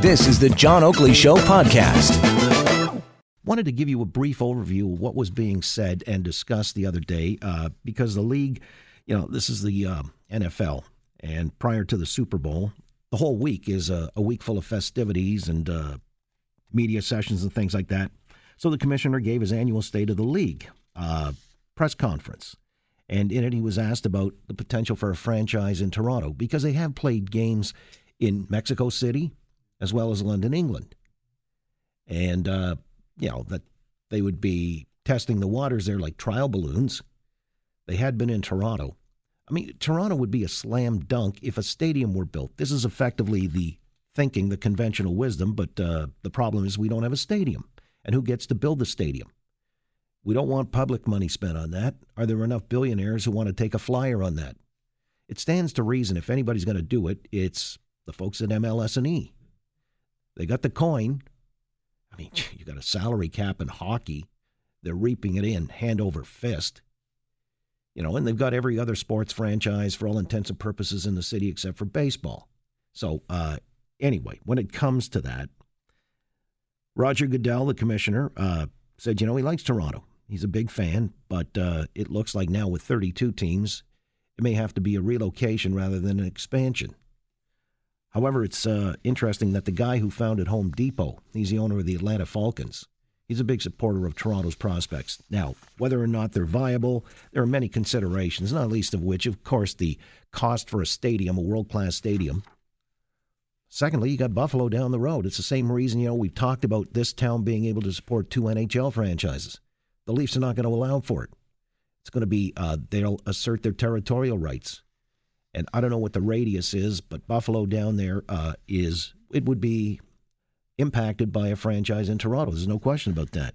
This is the John Oakley Show podcast. Wanted to give you a brief overview of what was being said and discussed the other day uh, because the league, you know, this is the uh, NFL, and prior to the Super Bowl, the whole week is a, a week full of festivities and uh, media sessions and things like that. So the commissioner gave his annual State of the League uh, press conference. And in it, he was asked about the potential for a franchise in Toronto because they have played games in Mexico City as well as London, England. And, uh, you know, that they would be testing the waters there like trial balloons. They had been in Toronto. I mean, Toronto would be a slam dunk if a stadium were built. This is effectively the thinking, the conventional wisdom, but uh, the problem is we don't have a stadium. And who gets to build the stadium? We don't want public money spent on that. Are there enough billionaires who want to take a flyer on that? It stands to reason if anybody's going to do it, it's the folks at MLS and E. They got the coin. I mean, you got a salary cap in hockey. They're reaping it in hand over fist. You know, and they've got every other sports franchise for all intents and purposes in the city except for baseball. So, uh, anyway, when it comes to that, Roger Goodell, the commissioner, uh, said, you know, he likes Toronto. He's a big fan, but uh, it looks like now with 32 teams, it may have to be a relocation rather than an expansion. However, it's uh, interesting that the guy who founded Home Depot, he's the owner of the Atlanta Falcons. He's a big supporter of Toronto's prospects. Now, whether or not they're viable, there are many considerations, not least of which, of course, the cost for a stadium, a world class stadium. Secondly, you got Buffalo down the road. It's the same reason, you know, we've talked about this town being able to support two NHL franchises. The Leafs are not going to allow for it. It's going to be, uh, they'll assert their territorial rights. And I don't know what the radius is, but Buffalo down there uh, is, it would be impacted by a franchise in Toronto. There's no question about that.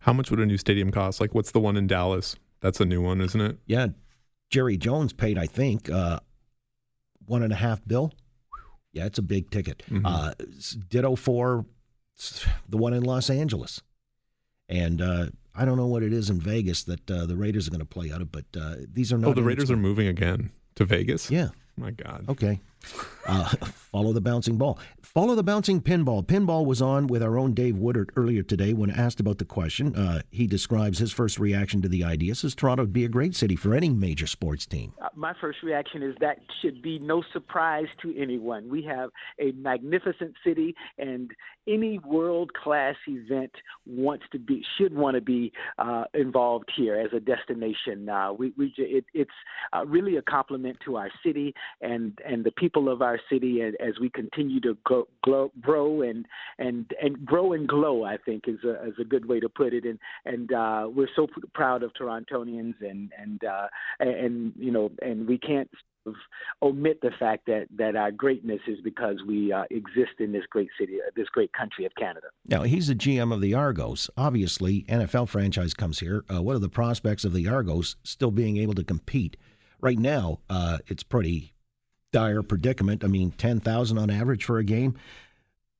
How much would a new stadium cost? Like, what's the one in Dallas? That's a new one, isn't it? Yeah. Jerry Jones paid, I think, uh, one and a half bill. Yeah, it's a big ticket. Mm-hmm. Uh, ditto for the one in Los Angeles. And uh, I don't know what it is in Vegas that uh, the Raiders are going to play out of, but uh, these are not. Oh, the Raiders are moving again to Vegas? Yeah. My God. Okay. Uh, follow the bouncing ball. Follow the bouncing pinball. Pinball was on with our own Dave Woodard earlier today when asked about the question. Uh, he describes his first reaction to the idea. Says Toronto would be a great city for any major sports team. Uh, my first reaction is that should be no surprise to anyone. We have a magnificent city, and any world class event wants to be should want to be uh, involved here as a destination. Uh, we, we it, it's uh, really a compliment to our city and and the people of our city as, as we continue to grow, grow and and and grow and glow. I think is a is a good way to put it. And and uh, we're so proud of Torontonians and and uh, and you know and we can't omit the fact that that our greatness is because we uh, exist in this great city, uh, this great country of Canada. Now he's the GM of the Argos. Obviously, NFL franchise comes here. Uh, what are the prospects of the Argos still being able to compete? Right now, uh, it's pretty dire predicament. I mean, 10,000 on average for a game.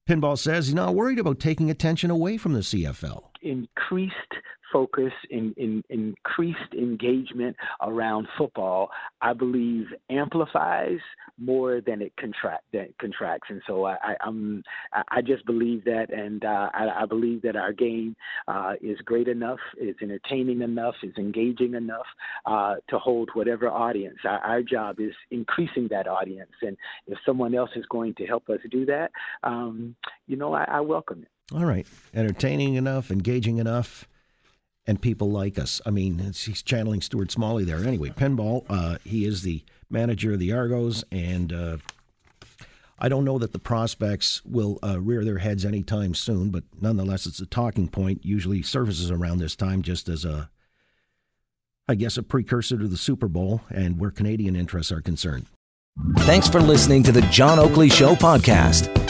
Pinball says he's not worried about taking attention away from the CFL. Increased focus in, in, increased engagement around football, I believe amplifies more than it contract that contracts. And so I, I, am I just believe that, and uh, I, I, believe that our game uh, is great enough, is entertaining enough, is engaging enough uh, to hold whatever audience. Our, our, job is increasing that audience, and if someone else is going to help us do that, um, you know, I, I welcome it. All right, entertaining enough, engaging enough and people like us. I mean, he's channeling Stuart Smalley there. Anyway, Pinball, uh, he is the manager of the Argos, and uh, I don't know that the prospects will uh, rear their heads anytime soon, but nonetheless, it's a talking point. Usually surfaces around this time just as a, I guess, a precursor to the Super Bowl and where Canadian interests are concerned. Thanks for listening to the John Oakley Show podcast.